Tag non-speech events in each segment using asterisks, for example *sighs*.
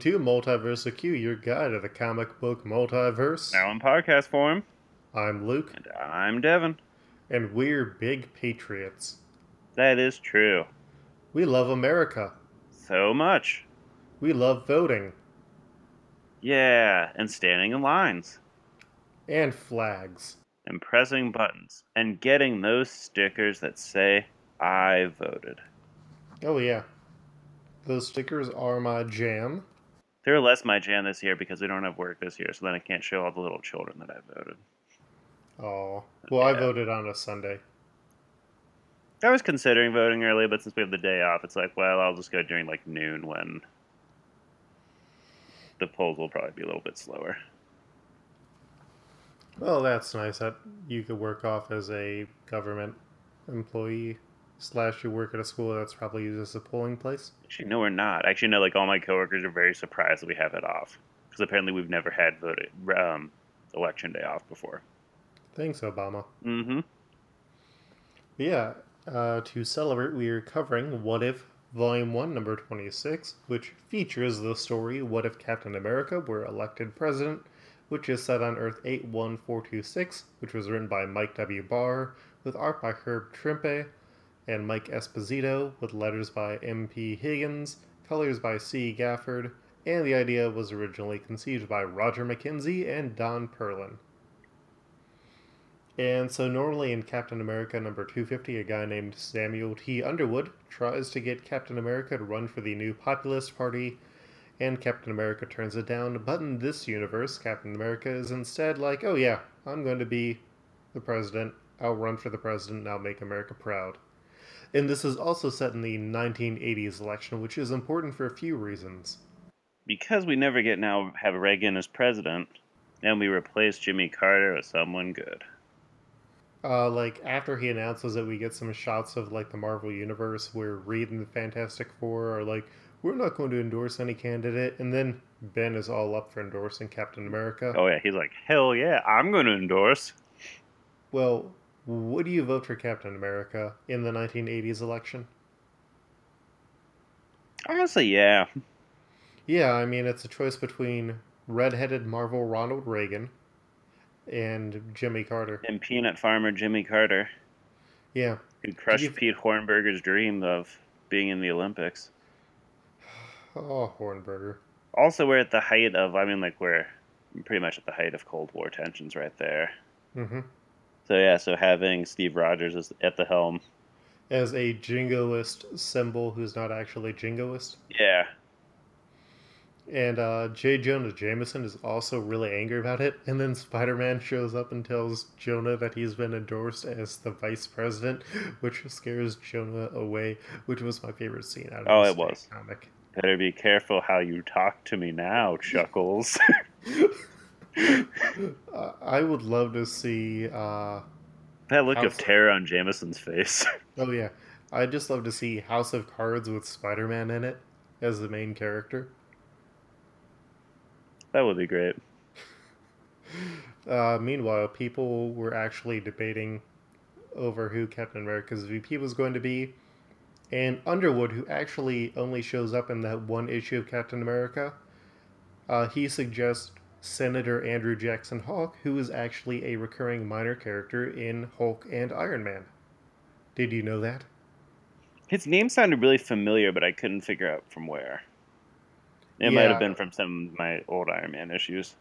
to Multiversal Q, your guide to the comic book multiverse. Now in podcast form. I'm Luke, And I'm Devin. and we're big patriots. That is true. We love America. So much. We love voting Yeah, and standing in lines. and flags. And pressing buttons. And getting those stickers that say, I voted. Oh, yeah. Those stickers are my jam. They're less my jam this year because we don't have work this year, so then I can't show all the little children that I voted. Oh, well, I voted on a Sunday. I was considering voting early, but since we have the day off, it's like, well, I'll just go during like noon when the polls will probably be a little bit slower. Well, that's nice that you could work off as a government employee slash you work at a school that's probably used as a polling place. Actually, no, we're not. Actually, no. Like all my coworkers are very surprised that we have it off because apparently we've never had voted um, election day off before. Thanks, Obama. Mm-hmm. But yeah, uh, to celebrate, we are covering What If Volume 1, number 26, which features the story What If Captain America Were Elected President, which is set on Earth 81426, which was written by Mike W. Barr, with art by Herb Trimpe and Mike Esposito, with letters by M.P. Higgins, colors by C. Gafford, and the idea was originally conceived by Roger McKenzie and Don Perlin. And so, normally in Captain America number 250, a guy named Samuel T. Underwood tries to get Captain America to run for the new Populist Party, and Captain America turns it down. But in this universe, Captain America is instead like, oh yeah, I'm going to be the president, I'll run for the president, and I'll make America proud. And this is also set in the 1980s election, which is important for a few reasons. Because we never get now have Reagan as president, and we replace Jimmy Carter with someone good. Uh, like after he announces it, we get some shots of like the Marvel universe where Reed and the Fantastic Four are like, "We're not going to endorse any candidate," and then Ben is all up for endorsing Captain America. Oh yeah, he's like, hell yeah, I'm going to endorse. Well, would you vote for Captain America in the 1980s election? Honestly, yeah. Yeah, I mean it's a choice between redheaded Marvel Ronald Reagan and Jimmy Carter. And peanut farmer Jimmy Carter, Yeah, who crushed you- Pete Hornberger's dream of being in the Olympics. *sighs* oh Hornberger. Also, we're at the height of, I mean, like, we're pretty much at the height of Cold War tensions right there. hmm So, yeah, so having Steve Rogers as, at the helm, As a jingoist symbol who's not actually jingoist. yeah. And uh, J. Jonah Jameson is also really angry about it. And then Spider Man shows up and tells Jonah that he's been endorsed as the vice president, which scares Jonah away, which was my favorite scene out of Oh, it was. comic. Better be careful how you talk to me now, Chuckles. *laughs* *laughs* *laughs* I would love to see. Uh, that look of terror on Jameson's face. *laughs* oh, yeah. I'd just love to see House of Cards with Spider Man in it as the main character. that would be great. *laughs* Uh, meanwhile, people were actually debating over who Captain America's VP was going to be. And Underwood, who actually only shows up in that one issue of Captain America, uh, he suggests Senator Andrew Jackson Hawk, who is actually a recurring minor character in Hulk and Iron Man. Did you know that? His name sounded really familiar, but I couldn't figure out from where. It might have been from some of my old Iron Man issues.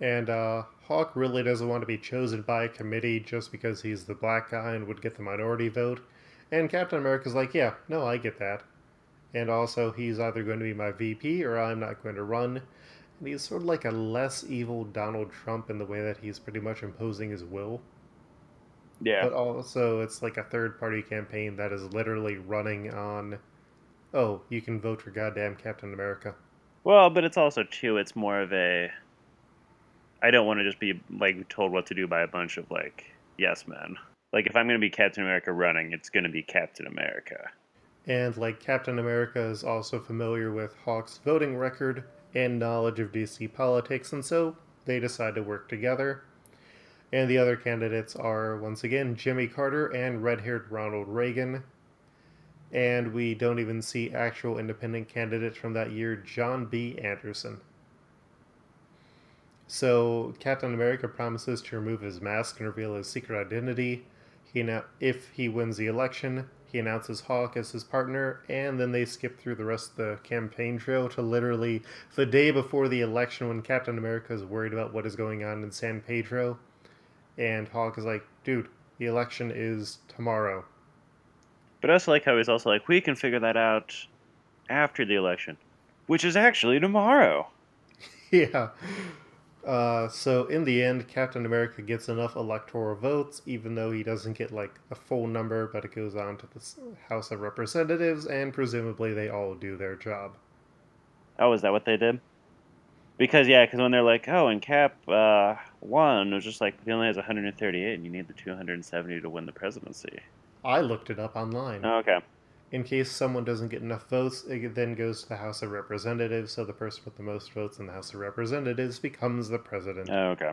And uh, Hawk really doesn't want to be chosen by a committee just because he's the black guy and would get the minority vote. And Captain America's like, yeah, no, I get that. And also, he's either going to be my VP or I'm not going to run. He's sort of like a less evil Donald Trump in the way that he's pretty much imposing his will. Yeah. But also, it's like a third party campaign that is literally running on, oh, you can vote for goddamn Captain America. Well, but it's also too. It's more of a. I don't want to just be like told what to do by a bunch of like yes men. Like if I'm going to be Captain America running, it's going to be Captain America. And like Captain America is also familiar with Hawk's voting record and knowledge of DC politics, and so they decide to work together. And the other candidates are once again Jimmy Carter and red haired Ronald Reagan. And we don't even see actual independent candidate from that year, John B. Anderson. So Captain America promises to remove his mask and reveal his secret identity. He now, if he wins the election, he announces Hawk as his partner, and then they skip through the rest of the campaign trail to literally the day before the election when Captain America is worried about what is going on in San Pedro. And Hawk is like, dude, the election is tomorrow. But I also like how he's also like, we can figure that out after the election, which is actually tomorrow. *laughs* yeah. Uh, so in the end, Captain America gets enough electoral votes, even though he doesn't get like a full number, but it goes on to the House of Representatives, and presumably they all do their job. Oh, is that what they did? Because yeah, because when they're like, oh, and Cap uh, won, it was just like he only has 138, and you need the 270 to win the presidency. I looked it up online. Oh, okay. In case someone doesn't get enough votes, it then goes to the House of Representatives, so the person with the most votes in the House of Representatives becomes the president. Oh, okay.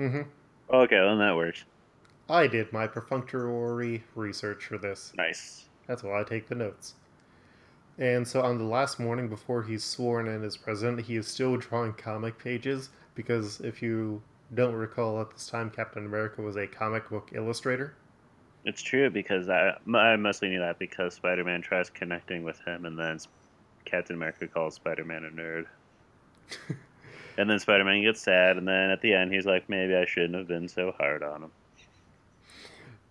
Mm-hmm. Okay, then that works. I did my perfunctory research for this. Nice. That's why I take the notes. And so on the last morning before he's sworn in as president, he is still drawing comic pages because if you don't recall at this time, Captain America was a comic book illustrator. It's true because I, I mostly knew that because Spider Man tries connecting with him, and then Captain America calls Spider Man a nerd. *laughs* and then Spider Man gets sad, and then at the end, he's like, maybe I shouldn't have been so hard on him.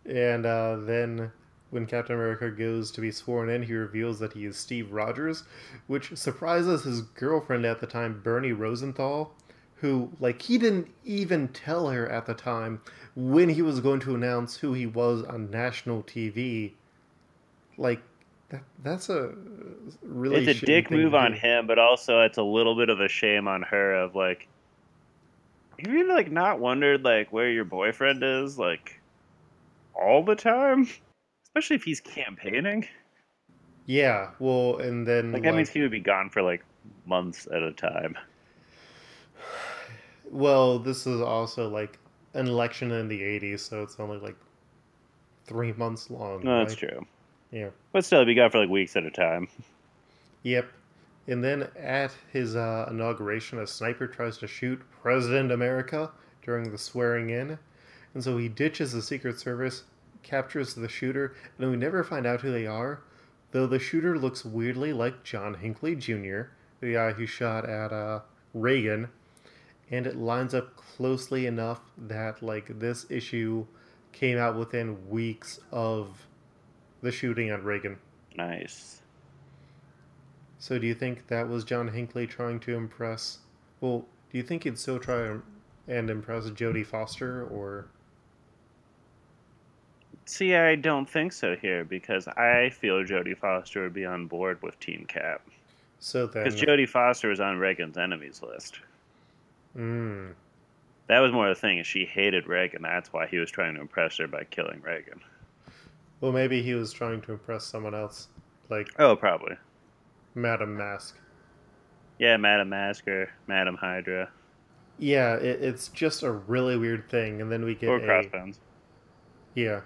And uh, then when Captain America goes to be sworn in, he reveals that he is Steve Rogers, which surprises his girlfriend at the time, Bernie Rosenthal, who, like, he didn't even tell her at the time when he was going to announce who he was on national TV. Like, that, that's a really. It's a dick move on him, but also it's a little bit of a shame on her. Of like, have you like not wondered like where your boyfriend is like all the time, especially if he's campaigning? Yeah, well, and then like that like, means he would be gone for like months at a time. Well, this is also like an election in the 80s, so it's only like three months long. No, right? that's true. Yeah. But still, be gone for like weeks at a time. Yep. And then at his uh, inauguration, a sniper tries to shoot President America during the swearing in. And so he ditches the Secret Service, captures the shooter, and we never find out who they are, though the shooter looks weirdly like John Hinckley Jr., the guy who shot at uh, Reagan and it lines up closely enough that like this issue came out within weeks of the shooting on Reagan. Nice. So do you think that was John Hinckley trying to impress? Well, do you think he'd still try and impress Jodie Foster or? See, I don't think so here because I feel Jodie Foster would be on board with Team Cap. So then, because Jodie Foster was on Reagan's enemies list. Mm. That was more the thing. Is she hated Reagan. That's why he was trying to impress her by killing Reagan. Well, maybe he was trying to impress someone else, like oh, probably Madame Masque. Yeah, Madame Masque or Madame Hydra. Yeah, it, it's just a really weird thing, and then we get or a, crossbones. Yeah,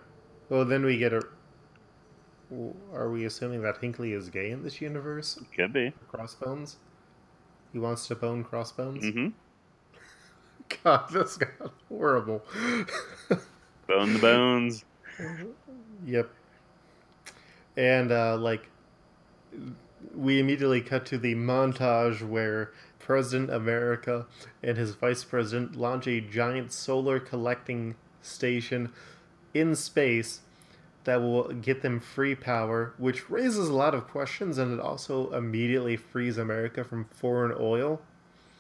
well, then we get a. Are we assuming that Hinckley is gay in this universe? Could be. Crossbones. He wants to bone Crossbones. Mm-hmm. *laughs* God, this got horrible. Bone the bones. Yep. And uh, like, we immediately cut to the montage where President America and his vice president launch a giant solar collecting station in space that will get them free power, which raises a lot of questions and it also immediately frees America from foreign oil.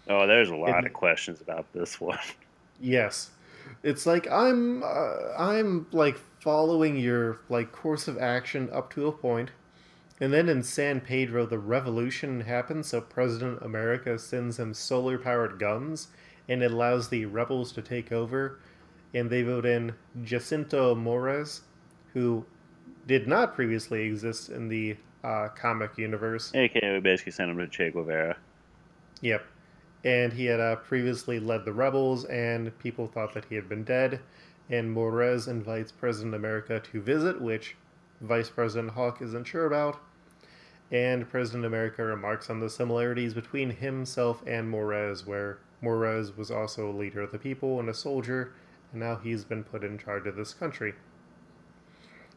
Oh, there's a lot of questions about this one. *laughs* Yes, it's like I'm uh, I'm like following your like course of action up to a point, and then in San Pedro the revolution happens. So President America sends him solar powered guns, and it allows the rebels to take over, and they vote in Jacinto Morez, who did not previously exist in the uh, comic universe. AKA, we basically sent him to Che Guevara. Yep and he had uh, previously led the rebels, and people thought that he had been dead. And Morez invites President America to visit, which Vice President Hawk isn't sure about. And President America remarks on the similarities between himself and Morez, where Morez was also a leader of the people and a soldier, and now he's been put in charge of this country.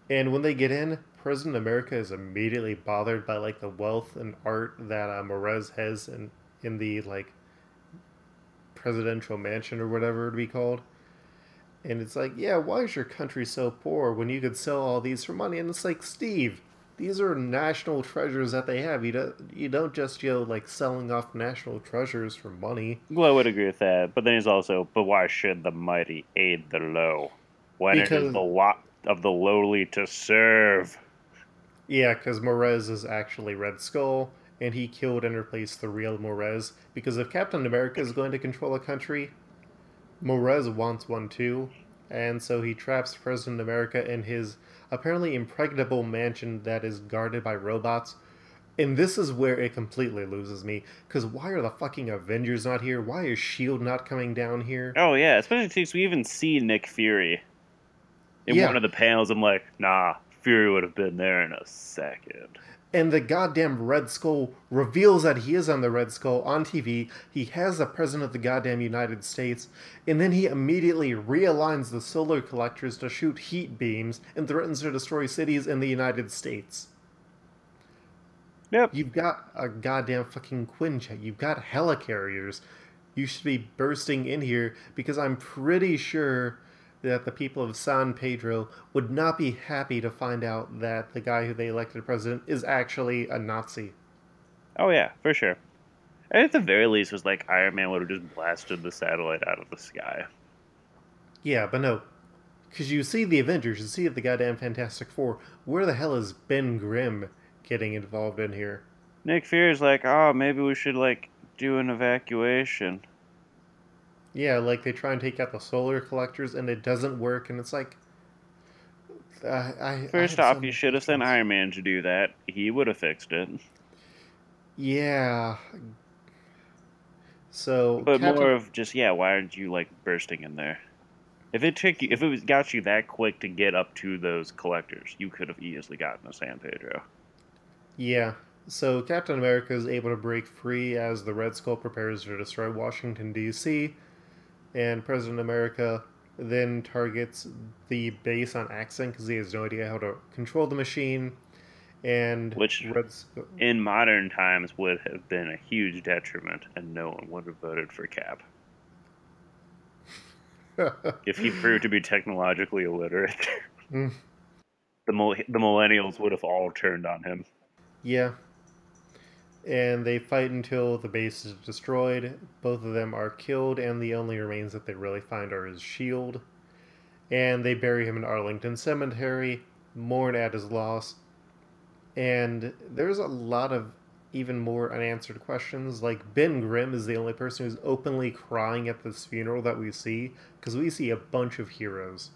And when they get in, President America is immediately bothered by like the wealth and art that uh, Morez has in in the like presidential mansion or whatever it would be called. And it's like, yeah, why is your country so poor when you could sell all these for money? And it's like, Steve, these are national treasures that they have. You don't you don't just you know like selling off national treasures for money. Well, I would agree with that. But then he's also, but why should the mighty aid the low when it Because- is the lot of the lowly to serve? Yeah, because Morez is actually Red Skull, and he killed and replaced the real Morez. Because if Captain America is going to control a country, Morez wants one too, and so he traps President America in his apparently impregnable mansion that is guarded by robots. And this is where it completely loses me. Because why are the fucking Avengers not here? Why is S.H.I.E.L.D. not coming down here? Oh yeah, especially since we even see Nick Fury in Yeah. one of the panels. I'm like, nah, Fury would have been there in a second. And the goddamn Red Skull reveals that he is on the Red Skull on TV. He has the President of the goddamn United States. And then he immediately realigns the solar collectors to shoot heat beams and threatens to destroy cities in the United States. Yep. You've got a goddamn fucking Quinjet. You've got helicarriers. You should be bursting in here because I'm pretty sure that the people of San Pedro would not be happy to find out that the guy who they elected president is actually a Nazi. Oh yeah, for sure. And at the very least, was like Iron Man would have just blasted the satellite out of the sky. Yeah, but no. Because you see the Avengers, you see the goddamn Fantastic Four. Where the hell is Ben Grimm getting involved in here? Nick Fury's like, oh, maybe we should like do an evacuation. Yeah, like they try and take out the solar collectors and it doesn't work, and it's like. Uh, I, I First so off, you should have sent. Iron Man to do that. He would have fixed it. Yeah. So, But Captain- more of just yeah, why aren't you like bursting in there? If it took you, if it was got you that quick to get up to those collectors, you could have easily gotten to San Pedro. yeah. So Captain America is able to break free as the Red Skull prepares to destroy Washington D.C. And President America then targets the base on accident because he has no idea how to control the machine. And Which- Red Skull, In modern times, would have been a huge detriment, and no one would have voted for Cap *laughs* if he proved to be technologically illiterate. Mm. *laughs* the mil- the millennials would have all turned on him. Yeah. And they fight until the base is destroyed. Both of them are killed, and the only remains that they really find are his shield. And they bury him in Arlington Cemetery, mourn at his loss. And there's a lot of even more unanswered questions. Like, Ben Grimm is the only person who's openly crying at this funeral that we see, because we see a bunch of heroes.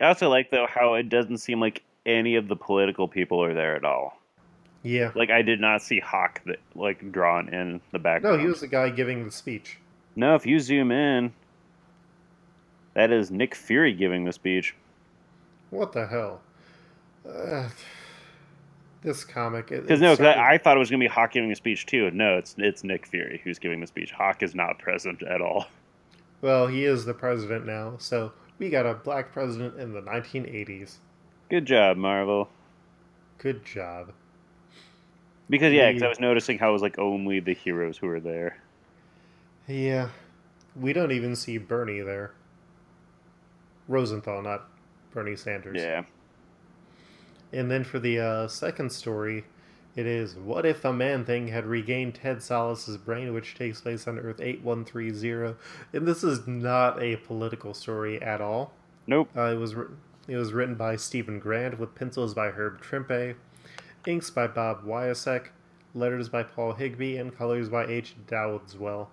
I also like though how it doesn't seem like any of the political people are there at all. Yeah. Like I did not see Hawk that, like drawn in the background. No, he was the guy giving the speech. No, if you zoom in, that is Nick Fury giving the speech. What the hell? Uh, this comic. Because no, 'cause I, I thought it was gonna be Hawk giving a speech too. No, it's it's Nick Fury who's giving the speech. Hawk is not present at all. well, he is the president now, so we got a black president in the 1980s. Good job, Marvel. Good job. Because yeah, because I was noticing how it was like only the heroes who were there. Yeah, we don't even see Bernie there. Rosenthal, not Bernie Sanders. Yeah. And then for the uh, second story, it is what if the Man Thing had regained Ted Sallis's brain, which takes place on Earth 8130. And this is not a political story at all. Nope. Uh, it was written, it was written by Stephen Grant with pencils by Herb Trimpe, inks by Bob Wiacek, letters by Paul Higby, and colors by H. Dowdswell.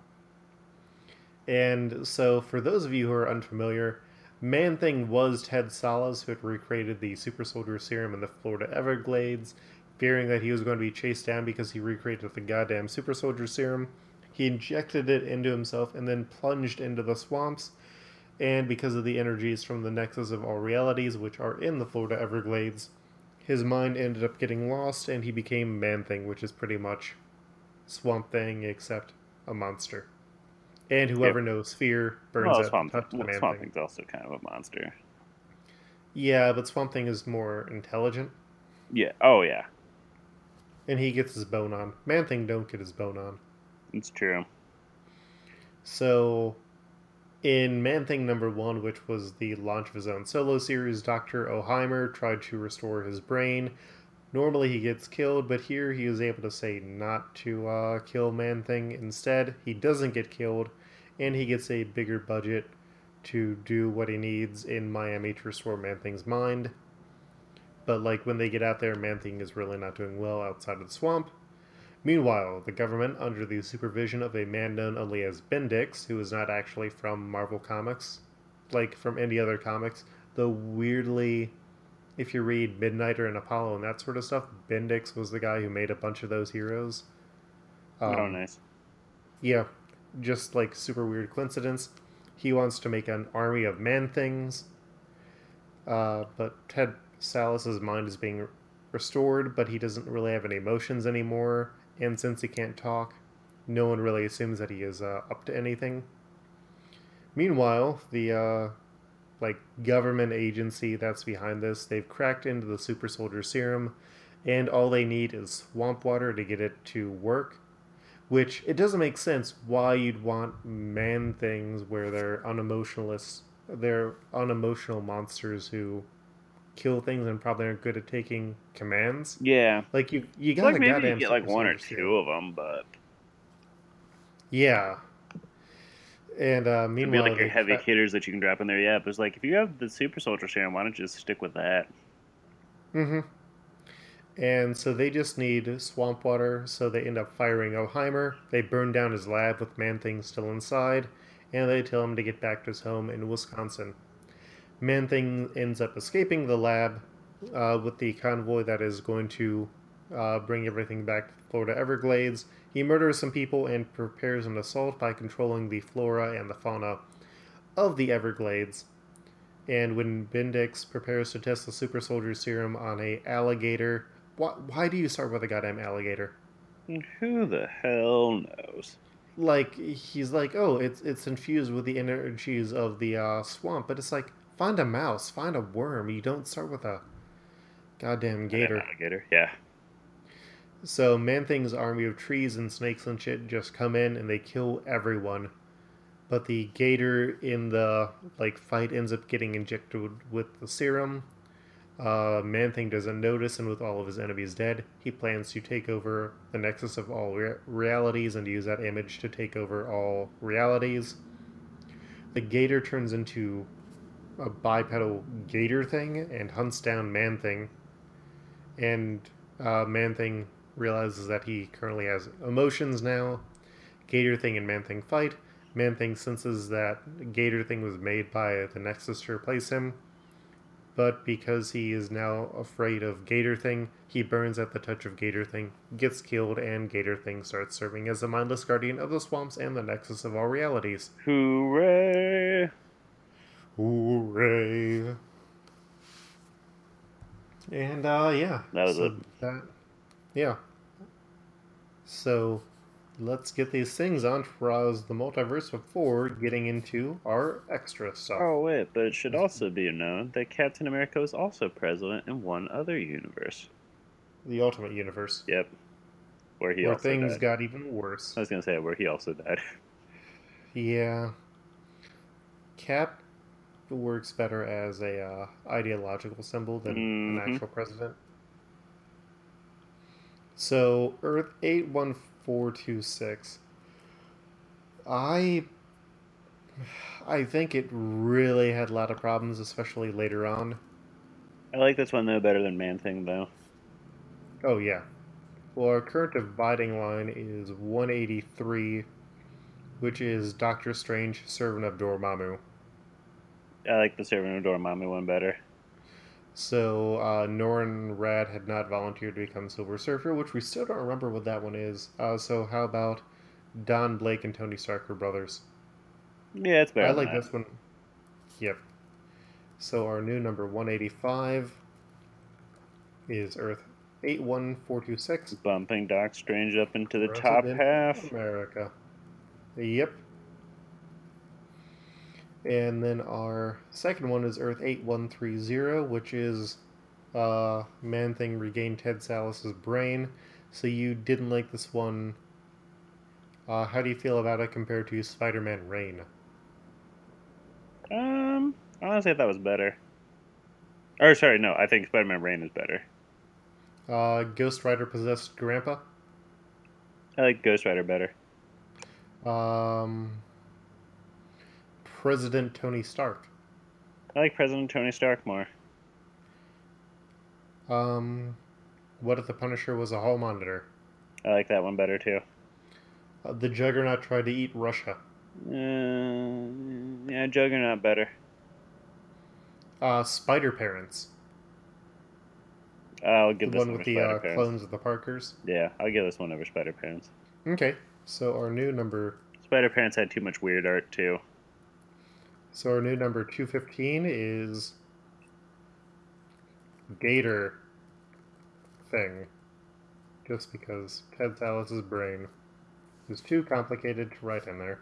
And so, for those of you who are unfamiliar, Man Thing was Ted Sallis, who had recreated the Super Soldier Serum in the Florida Everglades. Fearing that he was going to be chased down because he recreated the goddamn Super Soldier Serum, he injected it into himself and then plunged into the swamps and because of the energies from the nexus of all realities, which are in the Florida Everglades, his mind ended up getting lost, and he became Man Thing, which is pretty much Swamp Thing except a monster. And whoever knows fear burns Well, at Swamp, the touch of well, Man Swamp Thing. Thing's also kind of a monster. Yeah, but Swamp Thing is more intelligent, Yeah. Oh yeah, and he gets his bone on. Man Thing don't get his bone on. it's true. So, in Man Thing number one, which was the launch of his own solo series, Dr. Oheimer tried to restore his brain. Normally he gets killed, but here he is able to say not to uh, kill Man Thing. Instead, he doesn't get killed, and he gets a bigger budget to do what he needs in Miami to restore Man Thing's mind. But, like, when they get out there, Man Thing is really not doing well outside of the swamp. Meanwhile, the government, under the supervision of a man known only as Bendix, who is not actually from Marvel Comics, like from any other comics, though weirdly, if you read Midnighter and Apollo and that sort of stuff, Bendix was the guy who made a bunch of those heroes. oh Um, nice. Yeah, just like super weird coincidence. He wants to make an army of man things, uh, but Ted Sallis's mind is being restored, but he doesn't really have any emotions anymore. And since he can't talk, no one really assumes that he is uh, up to anything. Meanwhile, the uh, like government agency that's behind this, they've cracked into the super soldier serum, and all they need is swamp water to get it to work which it doesn't make sense why you'd want man things where they're unemotionalist they're unemotional monsters who kill things and probably aren't good at taking commands Yeah. like you you got like maybe goddamn you get like one or two of them, but yeah and uh it'd be meanwhile like your heavy hitters that you can drop in there. Yeah, but it's like if you have the super soldier serum, why don't you just stick with that? Mm-hmm. And so they just need swamp water, so they end up firing Oheimer. They burn down his lab with Man Thing still inside, and they tell him to get back to his home in Wisconsin. Man Thing ends up escaping the lab uh, with the convoy that is going to uh, bring everything back to Florida Everglades. He murders some people and prepares an assault by controlling the flora and the fauna of the Everglades. And when Bendix prepares to test the super soldier serum on a alligator, why, why do you start with a goddamn alligator? Who the hell knows? Like he's like, oh, it's it's infused with the energies of the uh, swamp, but it's like find a mouse, find a worm. You don't start with a goddamn gator. Alligator. Yeah. So Man Thing's army of trees and snakes and shit just come in and they kill everyone. But the gator in the like fight ends up getting injected with the serum. Uh, Man Thing doesn't notice, and with all of his enemies dead, he plans to take over the nexus of all rea- realities and use that image to take over all realities. The gator turns into a bipedal gator thing and hunts down Man Thing. And uh, Man Thing realizes that he currently has emotions now. Gator Thing and Man Thing fight. Man Thing senses that Gator Thing was made by the Nexus to replace him. But because he is now afraid of Gator Thing, he burns at the touch of Gator Thing, gets killed, and Gator Thing starts serving as the mindless guardian of the swamps and the nexus of all realities. Hooray! Hooray! And uh, yeah, That was so it. That, yeah. So let's get these things on Roz the multiverse before getting into our extra stuff. Oh wait, but it should also be known that Captain America was also president in one other universe. The Ultimate Universe, Yep. Where he where also things died. got even worse. I was gonna say where he also died. *laughs* Yeah. Cap works better as a uh, ideological symbol than an Mhm. actual president. So Earth eight one four two six. I I think it really had a lot of problems, especially later on. I like this one though better than Man Thing though. Oh yeah. Well, our current dividing line is 183, which is Doctor Strange, Servant of Dormammu. I like the Servant of Dormammu one better. So uh, Norrin Radd had not volunteered to become Silver Surfer, which we still don't remember what that one is. Uh, so how about Don Blake and Tony Stark were brothers? Yeah, it's better. I like that. this one. Yep. So our new number 185 is Earth 81426. Bumping Doc Strange up into the top half. America. Yep. And then our second one is Earth 8130, which is uh, Man Thing regained Ted Sallis's brain. So you didn't like this one. Uh, how do you feel about it compared to Spider Man Reign? Um, I honestly, I thought it was better. Or sorry, no, I think Spider-Man Reign is better. Uh, Ghost Rider possessed Grandpa. I like Ghost Rider better. Um, President Tony Stark. I like President Tony Stark more. Um, what if the Punisher was a hall monitor? I like that one better too. Uh, the Juggernaut tried to eat Russia. Uh, yeah, Juggernaut better. Uh, Spider Parents. I'll give The this one one with the uh, clones of the Parkers. Yeah, I'll give this one over Spider Parents. Okay, so our new number, Spider Parents had too much weird art too. So our new number two fifteen is Gator thing, just because Ted Sallis's brain is too complicated to write in there.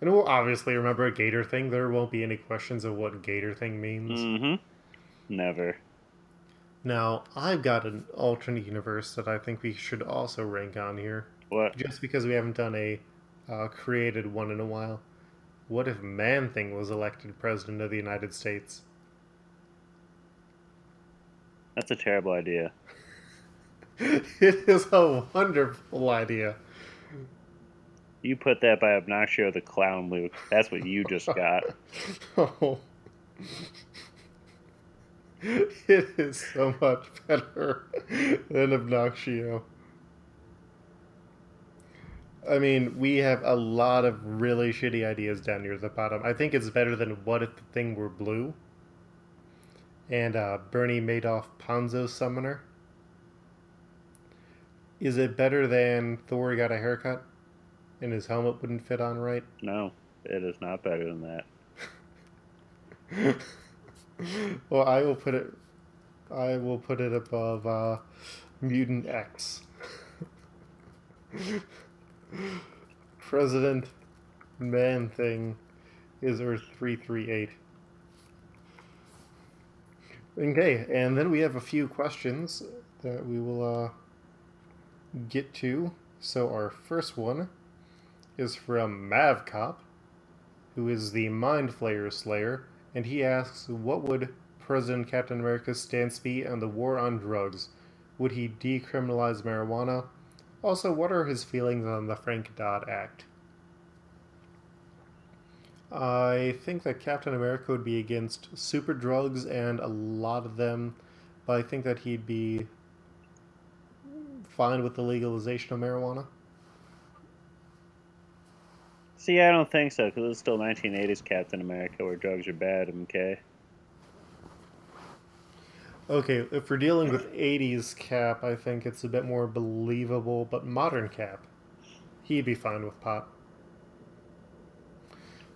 And we'll obviously remember a Gator thing. There won't be any questions of what Gator thing means. Mm-hmm. Never. Now, I've got an alternate universe that I think we should also rank on here. What? Just because we haven't done a uh, created one in a while. What if Man Thing was elected president of the United States? That's a terrible idea. *laughs* it is a wonderful idea. You put that by Obnoxio the Clown, Luke. That's what you just *laughs* got. Oh. *laughs* It is so much better than Obnoxio. I mean, we have a lot of really shitty ideas down near the bottom. I think it's better than What If the Thing Were Blue? And uh, Bernie Madoff Ponzo Summoner. Is it better than Thor got a haircut and his helmet wouldn't fit on right? No, it is not better than that. *laughs* well, I will put it. I will put it above uh, Mutant X. *laughs* President Man Thing is Earth three three eight. Okay, and then we have a few questions that we will uh, get to. So our first one is from Mavcop, who is the Mind Flayer Slayer, and he asks, "What would President Captain America's stance be on the war on drugs? Would he decriminalize marijuana? Also, what are his feelings on the Frank Dodd Act?" I think that Captain America would be against super drugs and a lot of them, but I think that he'd be fine with the legalization of marijuana. See, I don't think so, because it's still 1980s Captain America where drugs are bad, okay? Okay, if we're dealing with 80s Cap, I think it's a bit more believable, but modern Cap, he'd be fine with pot.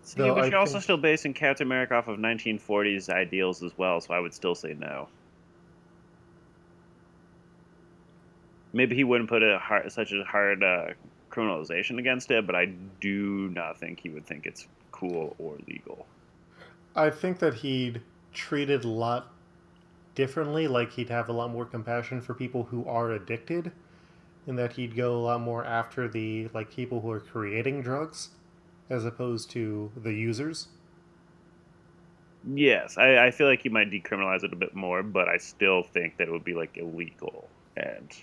See, Though but I you're also think- still basing Captain America off of 1940s ideals as well, so I would still say no. Maybe he wouldn't put a hard, such a hard uh, criminalization against it, but I do not think he would think it's cool or legal. I think that he'd treated a lot differently, like he'd have a lot more compassion for people who are addicted, and that he'd go a lot more after the like people who are creating drugs, as opposed to the users. Yes, I, I feel like he might decriminalize it a bit more, but I still think that it would be like illegal and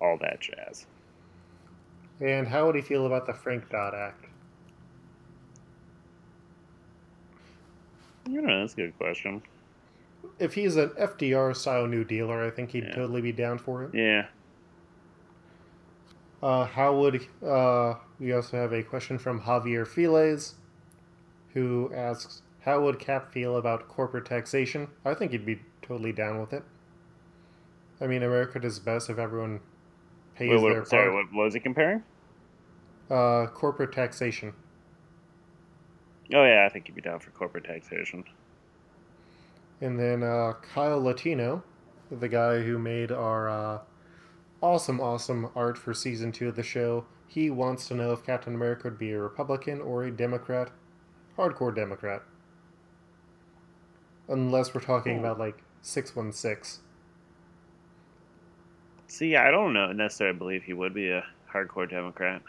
all that jazz. And how would he feel about the Frank Dodd Act? I don't know, that's a good question. If he's an FDR style New Dealer, I think he'd Yeah. totally be down for it. Yeah. Uh, how would uh, we also have a question from Javier Files, who asks, "How would Cap feel about corporate taxation?" I think he'd be totally down with it. I mean, America does best if everyone pays Wait, what- their sorry, part. what, what was he comparing? Uh, corporate taxation. Oh, yeah, I think he'd be down for corporate taxation. And then uh, Kyle Latino the guy who made our uh, awesome, awesome art for season two of the show, he wants to know if Captain America would be a Republican or a Democrat. Hardcore Democrat. Unless we're talking Hmm. about like 616. See, I don't know necessarily believe he would be a hardcore Democrat.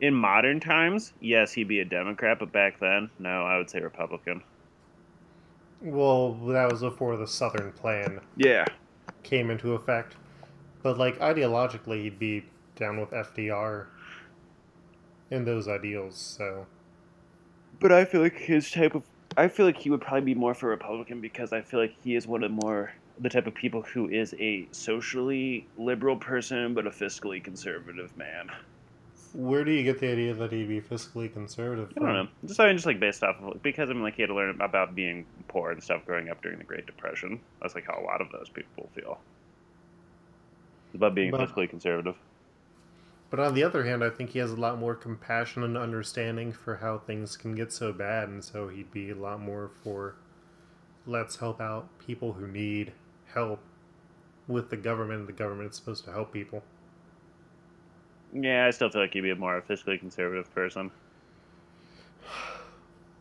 In modern times, yes, he'd be a Democrat, but back then, no, I would say Republican. Well, that was before the Southern Plan Yeah. came into effect. But like ideologically, he'd be down with FDR and those ideals. So But I feel like his type of I feel like he would probably be more for a Republican because I feel like he is one of the more the type of people who is a socially liberal person but a fiscally conservative man. Where do you get the idea that he'd be fiscally conservative? I don't know. Just I mean, just like based off of because I mean, like he had to learn about being poor and stuff growing up during the Great Depression. That's like how a lot of those people feel. It's about being But- fiscally conservative. But on the other hand, I think he has a lot more compassion and understanding for how things can get so bad, and so he'd be a lot more for let's help out people who need help with the government. The government is supposed to help people. Yeah, I still feel like he'd be a more fiscally conservative person.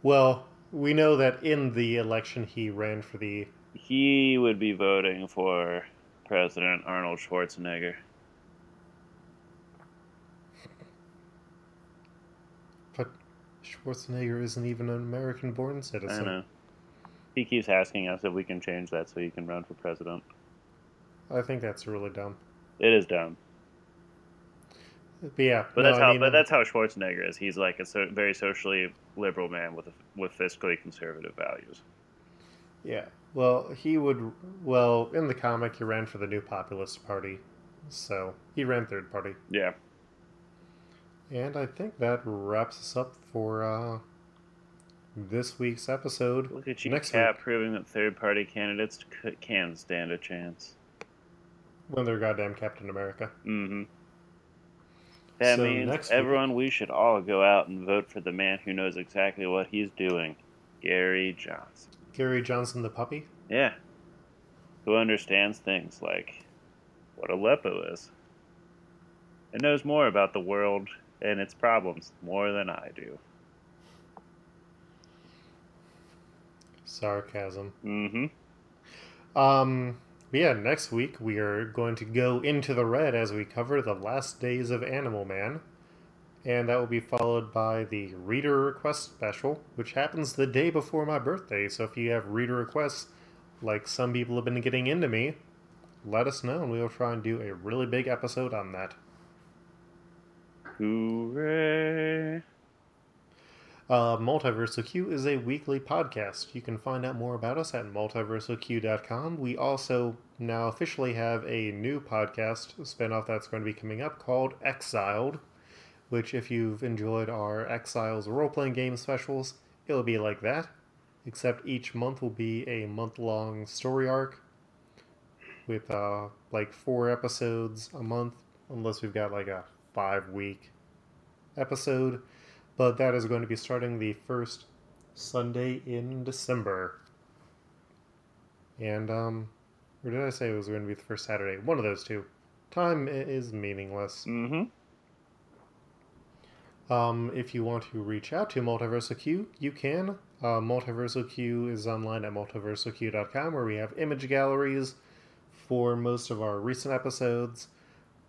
Well, we know that in the election he ran for the He would be voting for President Arnold Schwarzenegger. but Schwarzenegger isn't even an American born citizen. don't know. He keeps asking us if we can change that so he can run for president. I think that's really dumb. It is dumb, But yeah, but no, that's I how. mean, but that's how Schwarzenegger is. He's like a so, very socially liberal man with with fiscally conservative values. Yeah. Well, he would. Well, in the comic, he ran for the New Populist Party, so he ran third party. Yeah. And I think that wraps us up for uh, this week's episode. Look at you, Next Cap, week. proving that third party candidates c- can stand a chance. When they're goddamn Captain America. Mm-hmm. That So means next week- everyone, we should all go out and vote for the man who knows exactly what he's doing, Gary Johnson. Gary Johnson the puppy. Yeah. Who understands things like what Aleppo is. And knows more about the world and its problems more than I do. Sarcasm. Mm-hmm. Um. Yeah, next week we are going to go into the red as we cover the last days of Animal Man. And that will be followed by the reader request special, which happens the day before my birthday. So if you have reader requests, like some people have been getting into me, let us know and we will try and do a really big episode on that. Hooray. Uh, Multiversal Q is a weekly podcast. You can find out more about us at multiversalq.com. We also now officially have a new podcast spinoff that's going to be coming up called Exiled, which, if you've enjoyed our Exiles role playing game specials, it'll be like that, except each month will be a month long story arc with uh, like four episodes a month, unless we've got like a five week episode but that is going to be starting the first Sunday in December. And, um, or did I say it was going to be the first Saturday? One of those two. Time is meaningless. Mm-hmm. Um, if you want to reach out to Multiversal Q, you can. Uh, Multiversal Q is online at multiversalq.com where we have image galleries for most of our recent episodes.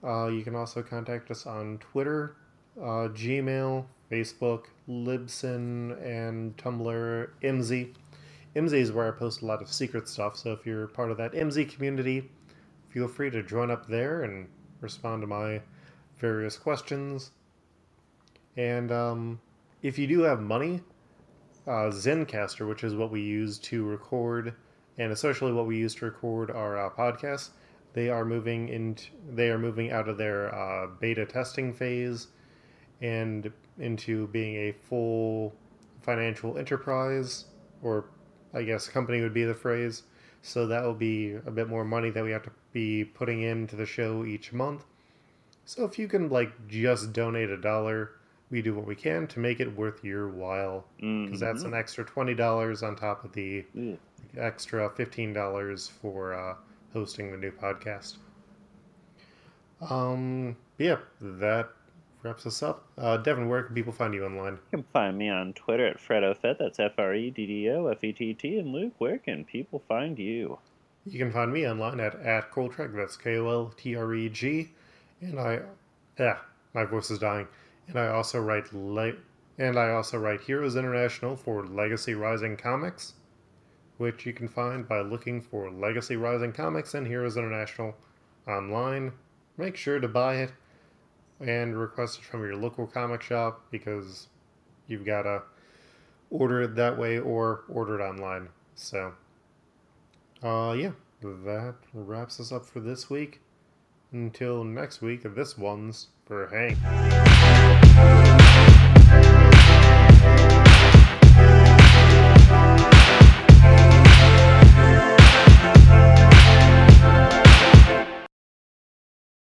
Uh, you can also contact us on Twitter, uh, Gmail, Facebook, Libsyn, and Tumblr, MZ. MZ is where I post a lot of secret stuff, so if you're part of that MZ community, feel free to join up there and respond to my various questions. And um, if you do have money, uh, Zencastr, which is what we use to record, and especially what we use to record our uh, podcasts, they are moving into they are moving out of their uh, beta testing phase and into being a full financial enterprise, or I guess company would be the phrase. So that will be a bit more money that we have to be putting into the show each month. So if you can like just donate a dollar, we do what we can to make it worth your while because that's an extra twenty dollars on top of the Mm. extra fifteen dollars for uh, hosting the new podcast. Um, yeah, that wraps us up. Uh, Devin, where can people find you online? You can find me on Twitter at FreddoFett. That's F R E D D O F E T T. And Luke, where can people find you? You can find me online at at Koltreg. That's K O L T R E G, and I, yeah, my voice is dying. And I also write le- and I also write Heroes International for Legacy Rising Comics, which you can find by looking for Legacy Rising Comics and Heroes International online. Make sure to buy it and request it from your local comic shop because you've got to order it that way or order it online. So, uh, yeah, that wraps us up for this week. Until next week, this one's for Hank.